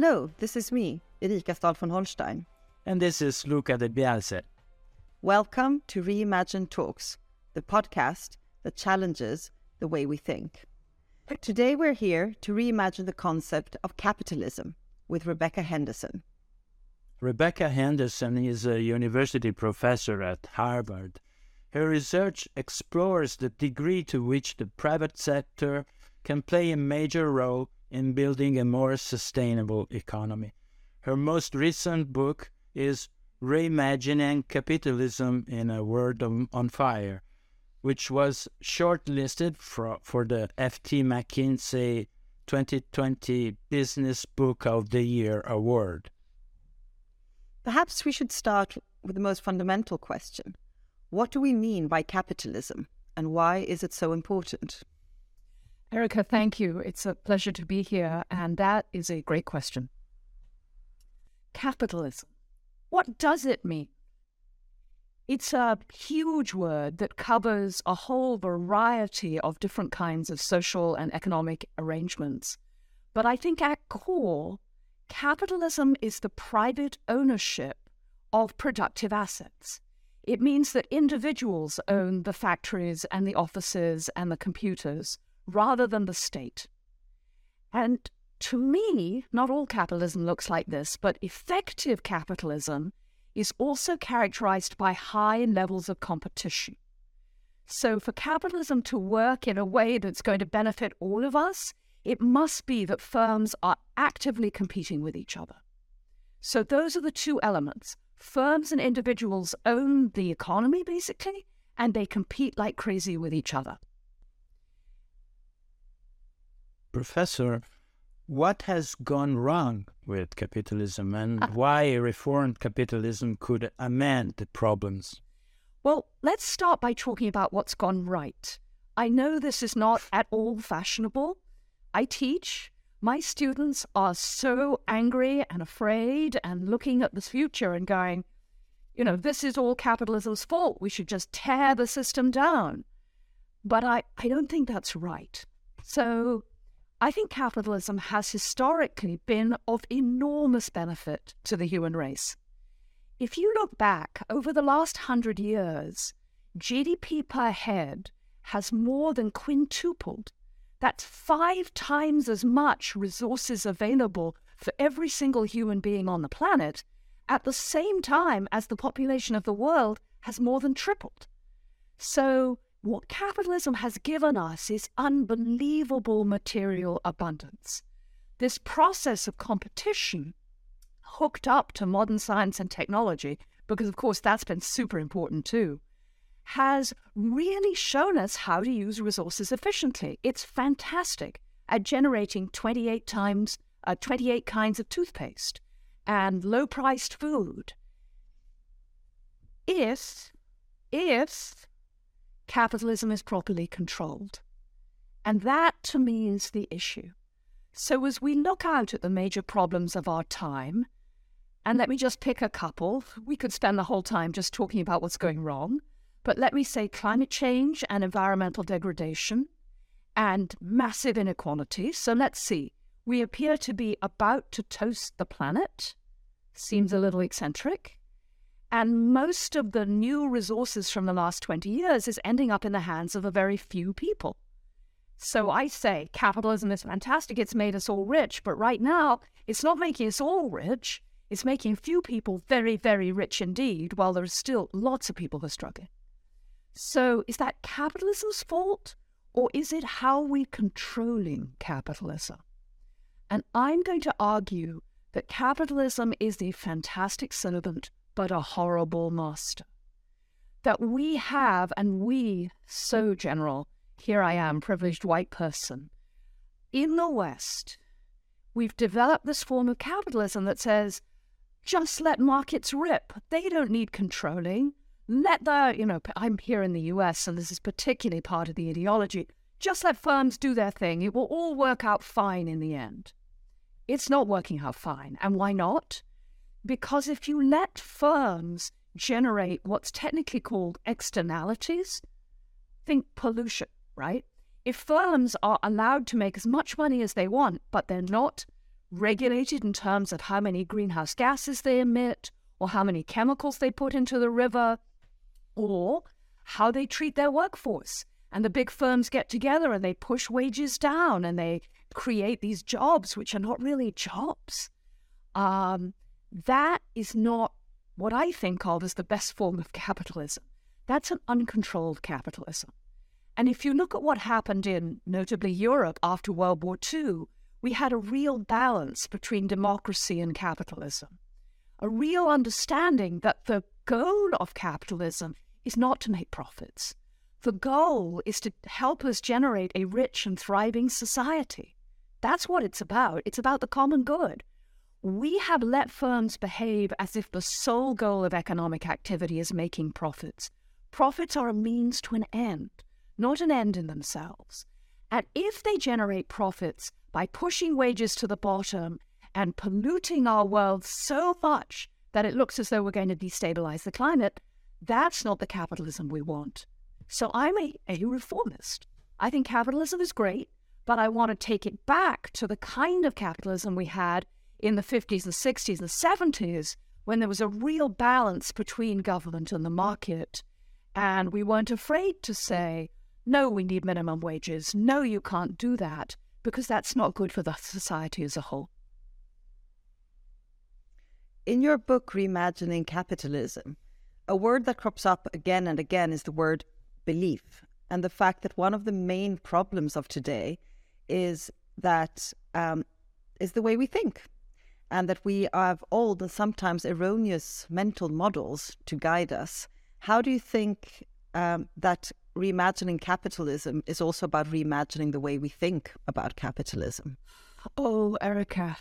Hello, this is me, Erika Stahl von Holstein. And this is Luca de Biase. Welcome to Reimagine Talks, the podcast that challenges the way we think. Today we're here to reimagine the concept of capitalism with Rebecca Henderson. Rebecca Henderson is a university professor at Harvard. Her research explores the degree to which the private sector can play a major role in building a more sustainable economy. Her most recent book is Reimagining Capitalism in a World on Fire, which was shortlisted for, for the FT McKinsey 2020 Business Book of the Year award. Perhaps we should start with the most fundamental question What do we mean by capitalism, and why is it so important? Erika, thank you. It's a pleasure to be here. And that is a great question. Capitalism. What does it mean? It's a huge word that covers a whole variety of different kinds of social and economic arrangements. But I think at core, capitalism is the private ownership of productive assets. It means that individuals own the factories and the offices and the computers rather than the state. And to me, not all capitalism looks like this, but effective capitalism is also characterized by high levels of competition. So, for capitalism to work in a way that's going to benefit all of us, it must be that firms are actively competing with each other. So, those are the two elements. Firms and individuals own the economy, basically, and they compete like crazy with each other. Professor, what has gone wrong with capitalism and uh, why reformed capitalism could amend the problems? Well, let's start by talking about what's gone right. I know this is not at all fashionable. I teach. My students are so angry and afraid and looking at the future and going, you know, this is all capitalism's fault. We should just tear the system down. But I, I don't think that's right. So I think capitalism has historically been of enormous benefit to the human race. If you look back over the last hundred years, GDP per head has more than quintupled. That's five times as much resources available for every single human being on the planet at the same time as the population of the world has more than tripled. So what capitalism has given us is unbelievable material abundance. This process of competition, hooked up to modern science and technology, because of course that's been super important too, has really shown us how to use resources efficiently. It's fantastic at generating 28 times uh, 28 kinds of toothpaste and low priced food. If if capitalism is properly controlled. And that, to me, is the issue. So, as we look out at the major problems of our time, and let me just pick a couple, we could spend the whole time just talking about what's going wrong, but let me say climate change and environmental degradation and massive inequality. So, let's see. We appear to be about to toast the planet. Seems a little eccentric. And most of the new resources from the last 20 years is ending up in the hands of a very few people. So I say capitalism is fantastic. It's made us all rich. But right now, it's not making us all rich. It's making few people very, very rich indeed, while there's still lots of people who are struggling. So is that capitalism's fault? Or is it how we're controlling capitalism? And I'm going to argue that capitalism is the fantastic servant but a horrible master. That we have, and we, so general, here I am, privileged white person, in the West, we've developed this form of capitalism that says, just let markets rip. They don't need controlling. Let the, you know, I'm here in the US, and this is particularly part of the ideology. Just let firms do their thing. It will all work out fine in the end. It's not working out fine. And why not? Because if you let firms generate what's technically called externalities, think pollution, right? If firms are allowed to make as much money as they want, but they're not regulated in terms of how many greenhouse gases they emit, or how many chemicals they put into the river, or how they treat their workforce. And the big firms get together and they push wages down and they create these jobs, which are not really jobs. Um, that is not what I think of as the best form of capitalism. That's an uncontrolled capitalism. And if you look at what happened in, notably, Europe after World War II, we had a real balance between democracy and capitalism, a real understanding that the goal of capitalism is not to make profits. The goal is to help us generate a rich and thriving society. That's what it's about. It's about the common good. We have let firms behave as if the sole goal of economic activity is making profits. Profits are a means to an end, not an end in themselves. And if they generate profits by pushing wages to the bottom and polluting our world so much that it looks as though we're going to destabilize the climate, that's not the capitalism we want. So I'm a, a reformist. I think capitalism is great, but I want to take it back to the kind of capitalism we had in the 50s and 60s and 70s when there was a real balance between government and the market. And we weren't afraid to say, no, we need minimum wages. No, you can't do that because that's not good for the society as a whole. In your book, Reimagining Capitalism, a word that crops up again and again is the word belief, and the fact that one of the main problems of today is that um, is the way we think, and that we have old and sometimes erroneous mental models to guide us. How do you think um, that reimagining capitalism is also about reimagining the way we think about capitalism? Oh, Erika,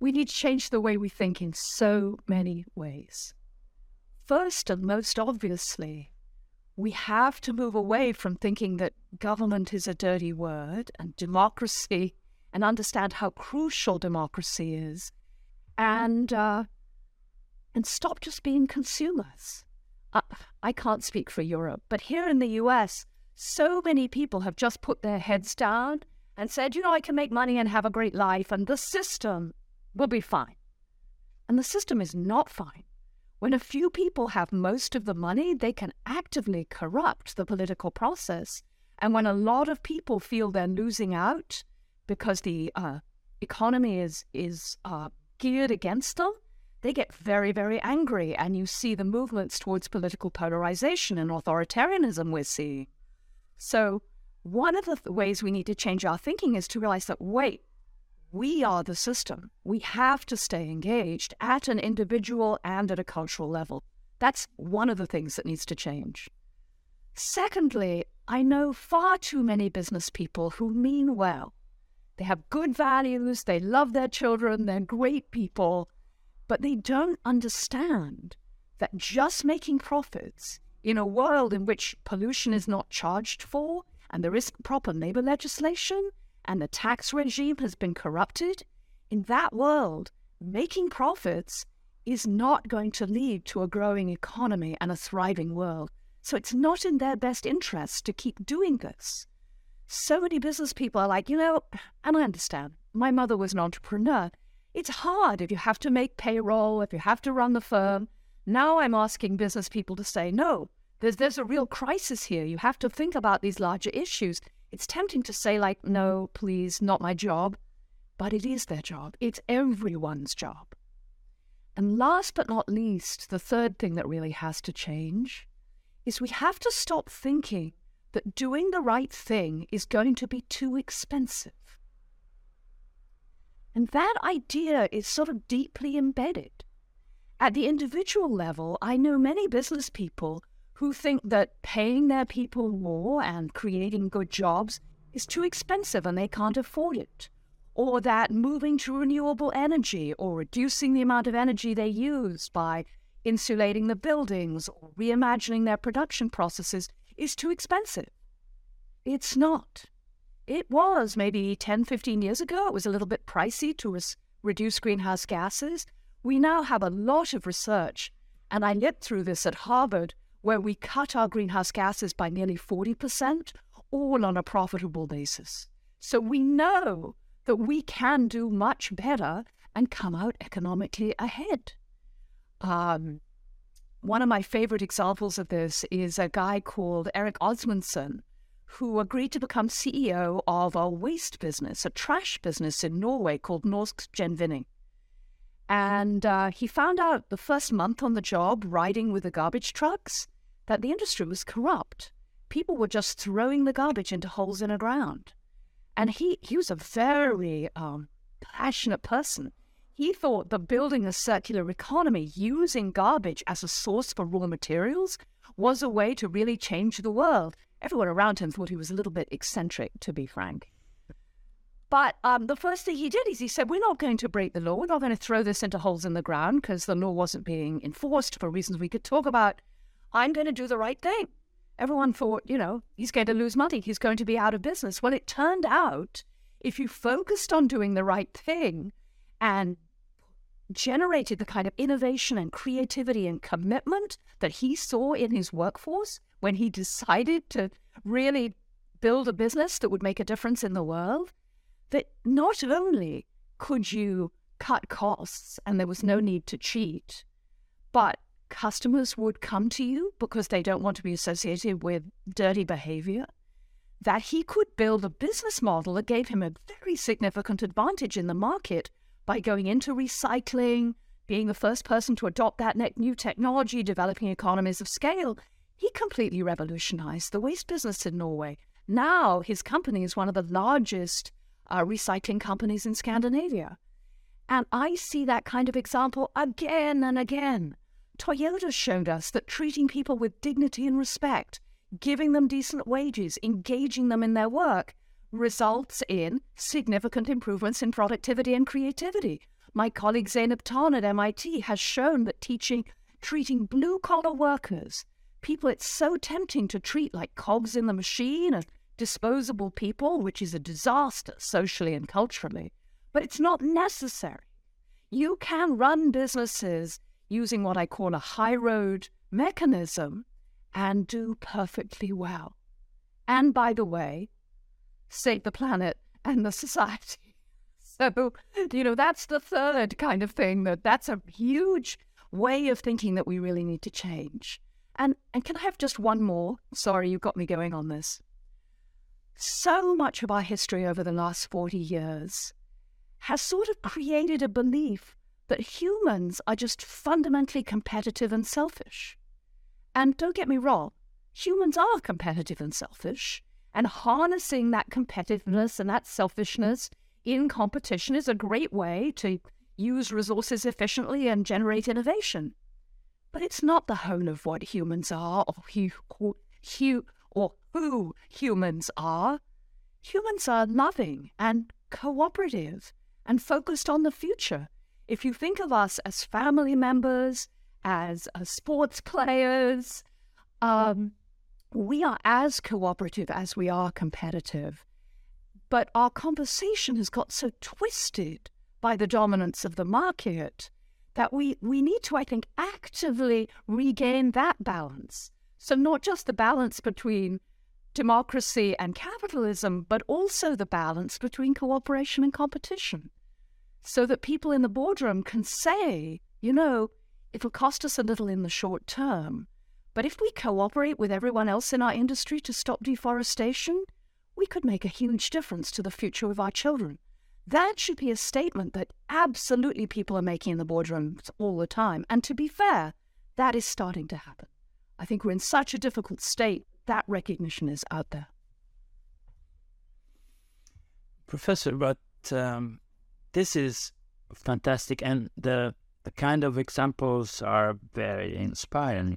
we need to change the way we think in so many ways. First and most obviously, we have to move away from thinking that government is a dirty word and democracy and understand how crucial democracy is and uh, and stop just being consumers. Uh, I can't speak for Europe, but here in the US, so many people have just put their heads down and said, you know, I can make money and have a great life, and the system will be fine. And the system is not fine. When a few people have most of the money, they can actively corrupt the political process. And when a lot of people feel they're losing out because the uh, economy is is uh, geared against them, they get very, very angry. And you see the movements towards political polarization and authoritarianism we're seeing. So, one of the th- ways we need to change our thinking is to realize that wait, we are the system. We have to stay engaged at an individual and at a cultural level. That's one of the things that needs to change. Secondly, I know far too many business people who mean well. They have good values, they love their children, they're great people, but they don't understand that just making profits in a world in which pollution is not charged for and there isn't proper labor legislation and the tax regime has been corrupted, in that world, making profits is not going to lead to a growing economy and a thriving world. So it's not in their best interest to keep doing this. So many business people are like, you know, and I understand. My mother was an entrepreneur. It's hard if you have to make payroll, if you have to run the firm. Now I'm asking business people to say, no, there's, there's a real crisis here. You have to think about these larger issues. It's tempting to say, like, no, please, not my job. But it is their job. It's everyone's job. And last but not least, the third thing that really has to change is we have to stop thinking that doing the right thing is going to be too expensive. And that idea is sort of deeply embedded. At the individual level, I know many business people who think that paying their people more and creating good jobs is too expensive and they can't afford it, or that moving to renewable energy or reducing the amount of energy they use by insulating the buildings or reimagining their production processes is too expensive. It's not. It was maybe 10, 15 years ago. It was a little bit pricey to res- reduce greenhouse gases. We now have a lot of research, and I lived through this at Harvard where we cut our greenhouse gases by nearly 40%, all on a profitable basis. So we know that we can do much better and come out economically ahead. Um, one of my favorite examples of this is a guy called Erik Osmundsen, who agreed to become CEO of a waste business, a trash business in Norway called Norsk Gjenvinning. And uh, he found out the first month on the job, riding with the garbage trucks, that the industry was corrupt. People were just throwing the garbage into holes in the ground. And he, he was a very um, passionate person. He thought that building a circular economy using garbage as a source for raw materials was a way to really change the world. Everyone around him thought he was a little bit eccentric, to be frank. But um, the first thing he did is he said, We're not going to break the law. We're not going to throw this into holes in the ground because the law wasn't being enforced for reasons we could talk about. I'm going to do the right thing. Everyone thought, you know, he's going to lose money. He's going to be out of business. Well, it turned out if you focused on doing the right thing and generated the kind of innovation and creativity and commitment that he saw in his workforce when he decided to really build a business that would make a difference in the world, that not only could you cut costs and there was no need to cheat, but customers would come to you because they don't want to be associated with dirty behavior. That he could build a business model that gave him a very significant advantage in the market by going into recycling, being the first person to adopt that new technology, developing economies of scale. He completely revolutionized the waste business in Norway. Now his company is one of the largest uh, recycling companies in Scandinavia. And I see that kind of example again and again. Toyota showed us that treating people with dignity and respect, giving them decent wages, engaging them in their work, results in significant improvements in productivity and creativity. My colleague Zeynep Ton at MIT has shown that teaching, treating blue collar workers, people it's so tempting to treat like cogs in the machine and disposable people, which is a disaster socially and culturally, but it's not necessary. You can run businesses using what I call a high road mechanism and do perfectly well. And by the way, save the planet and the society. So, you know, that's the third kind of thing that that's a huge way of thinking that we really need to change. And and can I have just one more? Sorry, you got me going on this. So much of our history over the last 40 years has sort of created a belief that humans are just fundamentally competitive and selfish. And don't get me wrong, humans are competitive and selfish. And harnessing that competitiveness and that selfishness in competition is a great way to use resources efficiently and generate innovation. But it's not the whole of what humans are or who, or who humans are. Humans are loving and cooperative and focused on the future. If you think of us as family members, as uh, sports players, um, we are as cooperative as we are competitive. But our conversation has got so twisted by the dominance of the market that we, we need to, I think, actively regain that balance. So, not just the balance between democracy and capitalism, but also the balance between cooperation and competition. So that people in the boardroom can say, you know, it'll cost us a little in the short term, but if we cooperate with everyone else in our industry to stop deforestation, we could make a huge difference to the future of our children. That should be a statement that absolutely people are making in the boardrooms all the time. And to be fair, that is starting to happen. I think we're in such a difficult state, that recognition is out there. Professor, but um, this is fantastic, and the the kind of examples are very inspiring.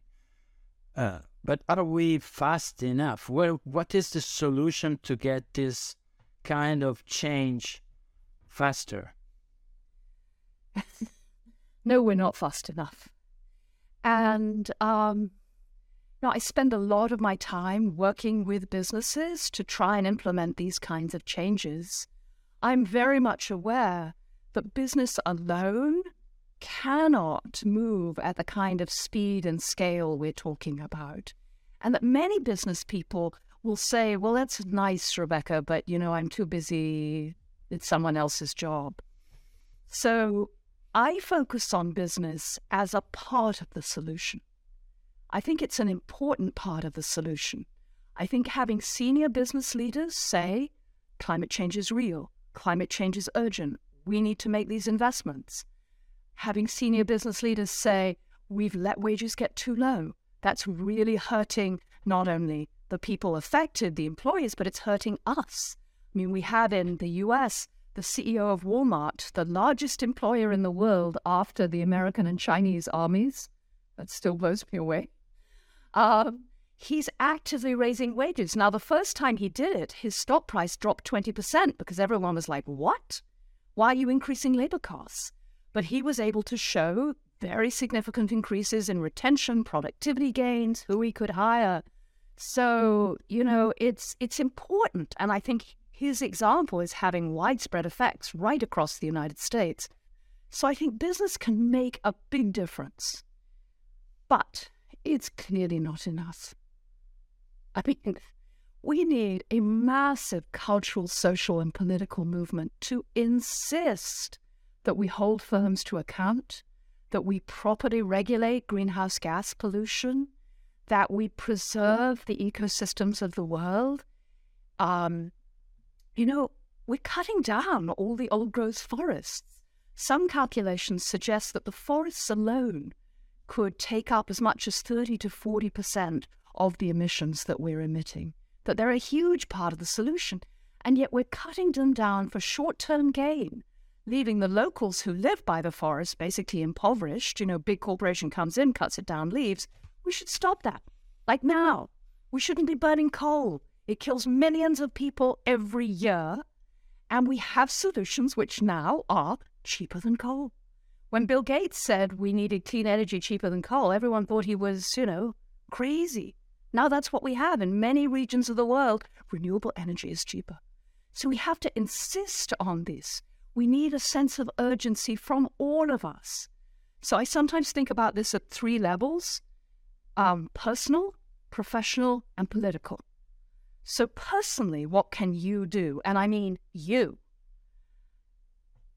Uh, but are we fast enough? Well, what is the solution to get this kind of change faster? no, we're not fast enough. And um, I spend a lot of my time working with businesses to try and implement these kinds of changes. I'm very much aware that business alone cannot move at the kind of speed and scale we're talking about. And that many business people will say, well, that's nice, Rebecca, but you know, I'm too busy It's someone else's job. So I focus on business as a part of the solution. I think it's an important part of the solution. I think having senior business leaders say climate change is real, climate change is urgent, we need to make these investments. Having senior business leaders say we've let wages get too low, that's really hurting not only the people affected, the employees, but it's hurting us. I mean, we have in the US the CEO of Walmart, the largest employer in the world after the American and Chinese armies. That still blows me away. Um, he's actively raising wages. Now, the first time he did it, his stock price dropped 20% because everyone was like, What? Why are you increasing labor costs? But he was able to show very significant increases in retention, productivity gains, who he could hire. So, mm-hmm. you know, mm-hmm. it's it's important. And I think his example is having widespread effects right across the United States. So I think business can make a big difference. But it's clearly not enough. I mean, we need a massive cultural, social, and political movement to insist that we hold firms to account, that we properly regulate greenhouse gas pollution, that we preserve the ecosystems of the world, um, you know, we're cutting down all the old growth forests. Some calculations suggest that the forests alone could take up as much as 30 to 40% of the emissions that we're emitting, that they're a huge part of the solution. And yet we're cutting them down for short term gain, leaving the locals who live by the forest basically impoverished. You know, big corporation comes in, cuts it down, leaves. We should stop that. Like now. We shouldn't be burning coal. It kills millions of people every year. And we have solutions which now are cheaper than coal. When Bill Gates said we needed clean energy cheaper than coal, everyone thought he was, you know, crazy. Now that's what we have in many regions of the world. Renewable energy is cheaper. So we have to insist on this. We need a sense of urgency from all of us. So I sometimes think about this at three levels um, personal, professional, and political. So, personally, what can you do? And I mean you.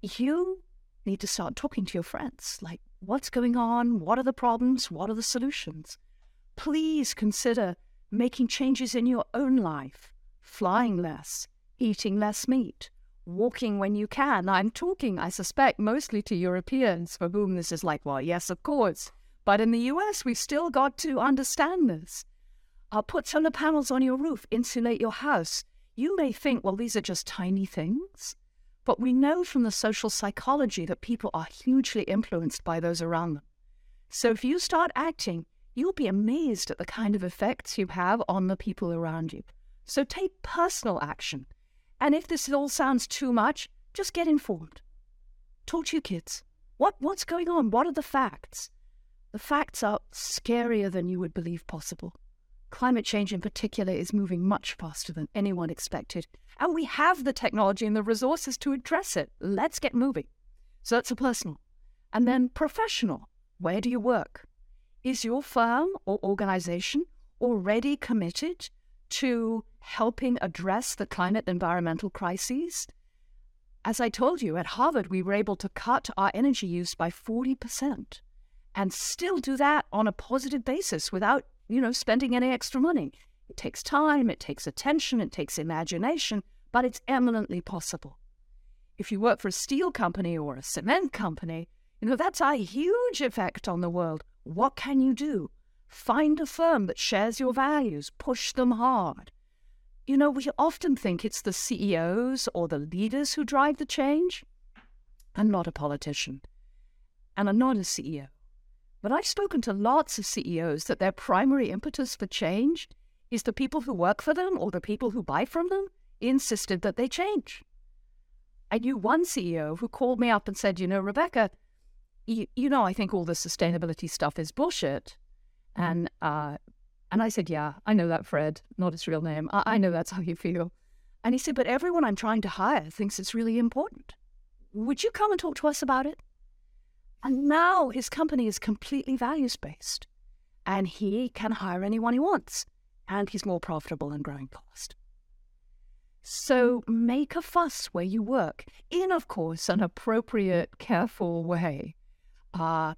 You need to start talking to your friends. Like, what's going on? What are the problems? What are the solutions? Please consider making changes in your own life, flying less, eating less meat, walking when you can. I'm talking, I suspect, mostly to Europeans for whom this is like, well, yes, of course. But in the US, we've still got to understand this. I'll put solar panels on your roof, insulate your house. You may think, well, these are just tiny things. But we know from the social psychology that people are hugely influenced by those around them. So if you start acting, you'll be amazed at the kind of effects you have on the people around you. So take personal action. And if this all sounds too much, just get informed. Talk to your kids. What, what's going on? What are the facts? The facts are scarier than you would believe possible. Climate change, in particular, is moving much faster than anyone expected. And we have the technology and the resources to address it. Let's get moving. So that's a personal. And then professional. Where do you work? Is your firm or organization already committed to helping address the climate environmental crises? As I told you, at Harvard, we were able to cut our energy use by 40% and still do that on a positive basis without you know, spending any extra money. It takes time, it takes attention, it takes imagination, but it's eminently possible. If you work for a steel company or a cement company, you know, that's a huge effect on the world. What can you do? Find a firm that shares your values, push them hard. You know, we often think it's the CEOs or the leaders who drive the change. I'm not a politician, and I'm not a CEO. But I've spoken to lots of CEOs that their primary impetus for change is the people who work for them or the people who buy from them insisted that they change. I knew one CEO who called me up and said, You know, Rebecca, you, you know, I think all the sustainability stuff is bullshit. And uh, and I said, Yeah, I know that, Fred, not his real name. I, I know that's how you feel. And he said, But everyone I'm trying to hire thinks it's really important. Would you come and talk to us about it? And now his company is completely values based and he can hire anyone he wants and he's more profitable and growing fast. So make a fuss where you work, in, of course, an appropriate, careful way. Uh,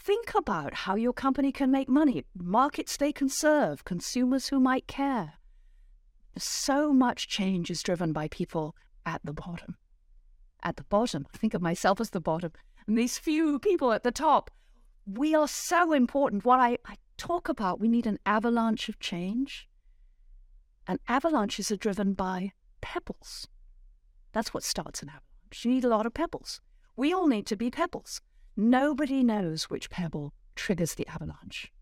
think about how your company can make money, markets they can serve, consumers who might care. So much change is driven by people at the bottom. At the bottom, I think of myself as the bottom, and these few people at the top. We are so important. What I, I talk about, we need an avalanche of change. And avalanches are driven by pebbles. That's what starts an avalanche. You need a lot of pebbles. We all need to be pebbles. Nobody knows which pebble triggers the avalanche.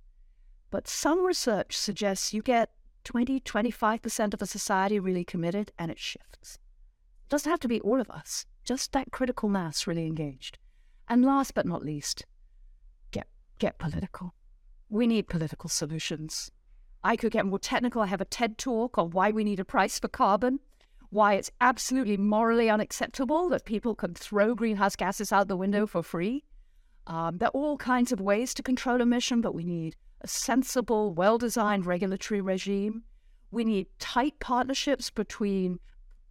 But some research suggests you get 20, 25% of a society really committed and it shifts. It doesn't have to be all of us, just that critical mass really engaged. And last but not least, get, get political. We need political solutions. I could get more technical. I have a TED talk on why we need a price for carbon why it's absolutely morally unacceptable that people can throw greenhouse gases out the window for free. Um, there are all kinds of ways to control emission, but we need a sensible, well designed regulatory regime. We need tight partnerships between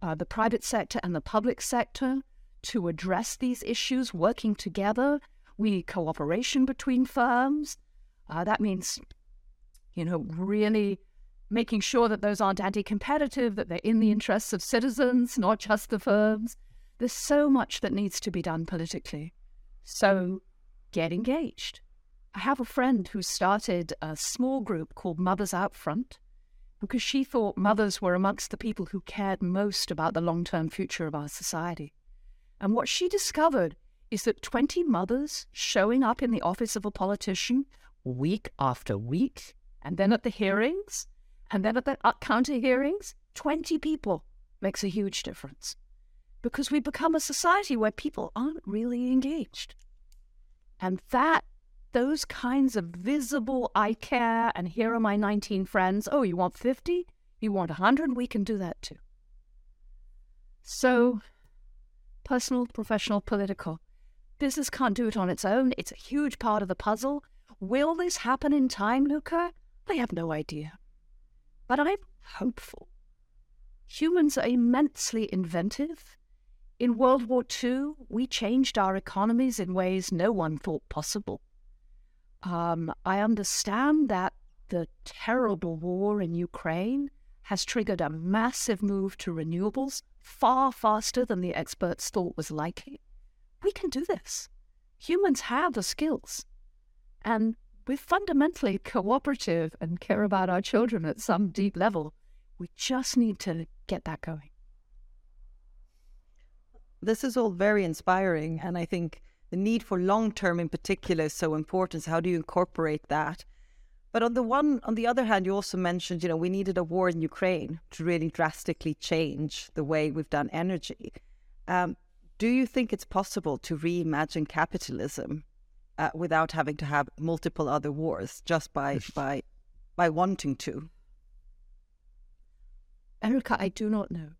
uh, the private sector and the public sector to address these issues, working together. We need cooperation between firms. Uh, that means, you know, really making sure that those aren't anti competitive, that they're in the interests of citizens, not just the firms. There's so much that needs to be done politically. So get engaged. I have a friend who started a small group called Mothers Out Front because she thought mothers were amongst the people who cared most about the long term future of our society. And what she discovered is that 20 mothers showing up in the office of a politician week after week, and then at the hearings, and then at the counter hearings, 20 people makes a huge difference because we become a society where people aren't really engaged. And that, those kinds of visible, I care, and here are my 19 friends. Oh, you want 50? You want 100? We can do that too. So, personal, professional, political. Business can't do it on its own. It's a huge part of the puzzle. Will this happen in time, Luca? I have no idea. But I'm hopeful. Humans are immensely inventive. In World War II, we changed our economies in ways no one thought possible. Um, I understand that the terrible war in Ukraine has triggered a massive move to renewables far faster than the experts thought was likely. We can do this. Humans have the skills. And we're fundamentally cooperative and care about our children at some deep level. We just need to get that going. This is all very inspiring. And I think the need for long term in particular is so important. So how do you incorporate that? But on the one, on the other hand, you also mentioned, you know, we needed a war in Ukraine to really drastically change the way we've done energy. Um, do you think it's possible to reimagine capitalism uh, without having to have multiple other wars just by by by wanting to? Erika, I do not know.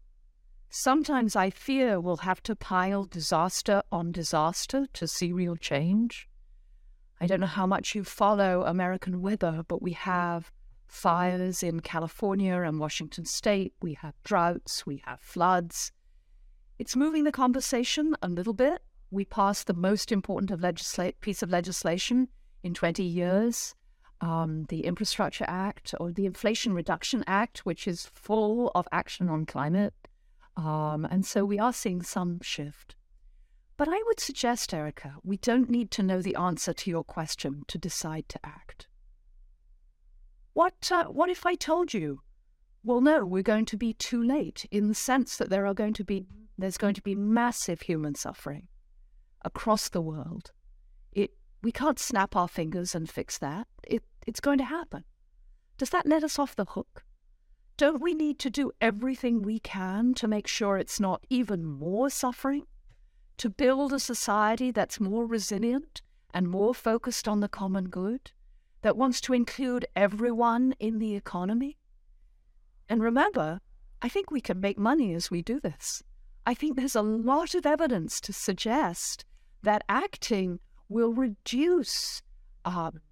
Sometimes I fear we'll have to pile disaster on disaster to see real change. I don't know how much you follow American weather, but we have fires in California and Washington state. We have droughts, we have floods. It's moving the conversation a little bit, we passed the most important of legisla- piece of legislation in 20 years, um, the Infrastructure Act or the Inflation Reduction Act, which is full of action on climate. Um, and so we are seeing some shift. But I would suggest, Erika, we don't need to know the answer to your question to decide to act. What, uh, what if I told you? Well, no, we're going to be too late in the sense that there are going to be there's going to be massive human suffering across the world. It, we can't snap our fingers and fix that. It, it's going to happen. Does that let us off the hook? Don't we need to do everything we can to make sure it's not even more suffering? To build a society that's more resilient and more focused on the common good? That wants to include everyone in the economy? And remember, I think we can make money as we do this. I think there's a lot of evidence to suggest that acting will reduce um,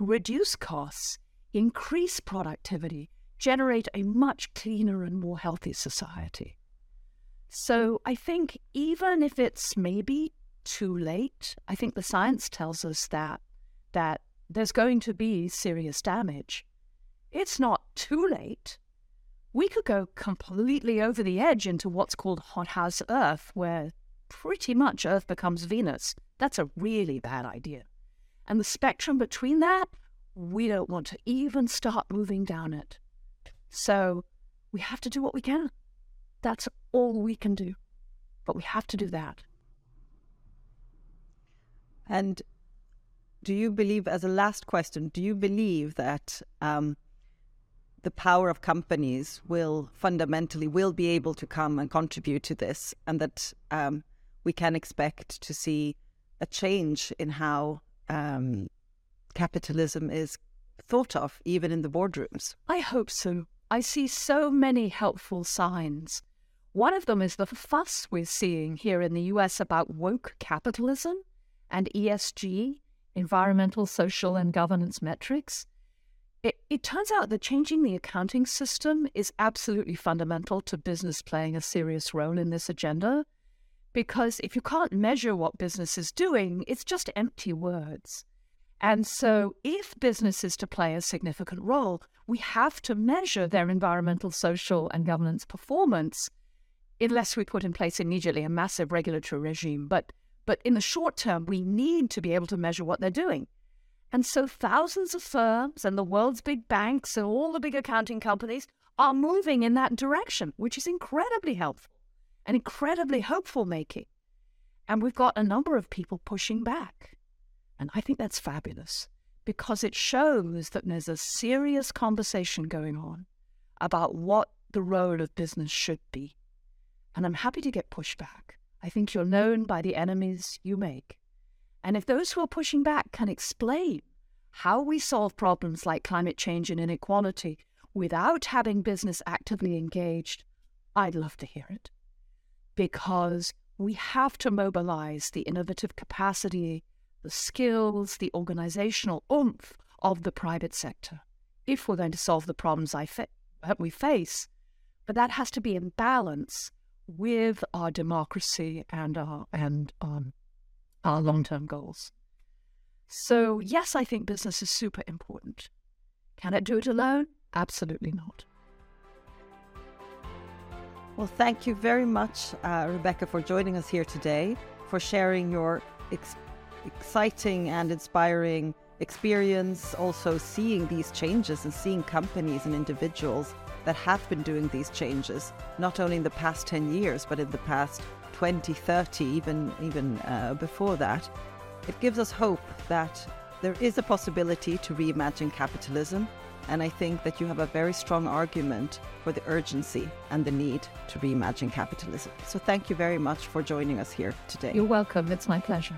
reduce costs, increase productivity, generate a much cleaner and more healthy society. So I think even if it's maybe too late, I think the science tells us that that there's going to be serious damage. It's not too late. We could go completely over the edge into what's called hothouse Earth, where pretty much Earth becomes Venus. That's a really bad idea. And the spectrum between that, we don't want to even start moving down it. So we have to do what we can. That's all we can do. But we have to do that. And do you believe, as a last question, do you believe that um, the power of companies will fundamentally will be able to come and contribute to this, and that um, we can expect to see a change in how um, capitalism is thought of, even in the boardrooms? I hope so. I see so many helpful signs. One of them is the fuss we're seeing here in the US about woke capitalism and ESG, environmental, social, and governance metrics. It, it turns out that changing the accounting system is absolutely fundamental to business playing a serious role in this agenda. Because if you can't measure what business is doing, it's just empty words. And so, if business is to play a significant role, we have to measure their environmental, social, and governance performance, unless we put in place immediately a massive regulatory regime. But, but in the short term, we need to be able to measure what they're doing. And so, thousands of firms and the world's big banks and all the big accounting companies are moving in that direction, which is incredibly helpful and incredibly hopeful making. And we've got a number of people pushing back. And I think that's fabulous because it shows that there's a serious conversation going on about what the role of business should be. And I'm happy to get pushback. I think you're known by the enemies you make. And if those who are pushing back can explain how we solve problems like climate change and inequality without having business actively engaged, I'd love to hear it. Because we have to mobilize the innovative capacity the skills, the organizational oomph of the private sector if we're going to solve the problems I fa- we face. But that has to be in balance with our democracy and our and um, our long-term goals. So yes, I think business is super important. Can it do it alone? Absolutely not. Well, thank you very much, uh, Rebecca, for joining us here today, for sharing your experience exciting and inspiring experience also seeing these changes and seeing companies and individuals that have been doing these changes not only in the past 10 years but in the past 20 30 even even uh, before that it gives us hope that there is a possibility to reimagine capitalism and I think that you have a very strong argument for the urgency and the need to reimagine capitalism. So thank you very much for joining us here today. You're welcome. It's my pleasure.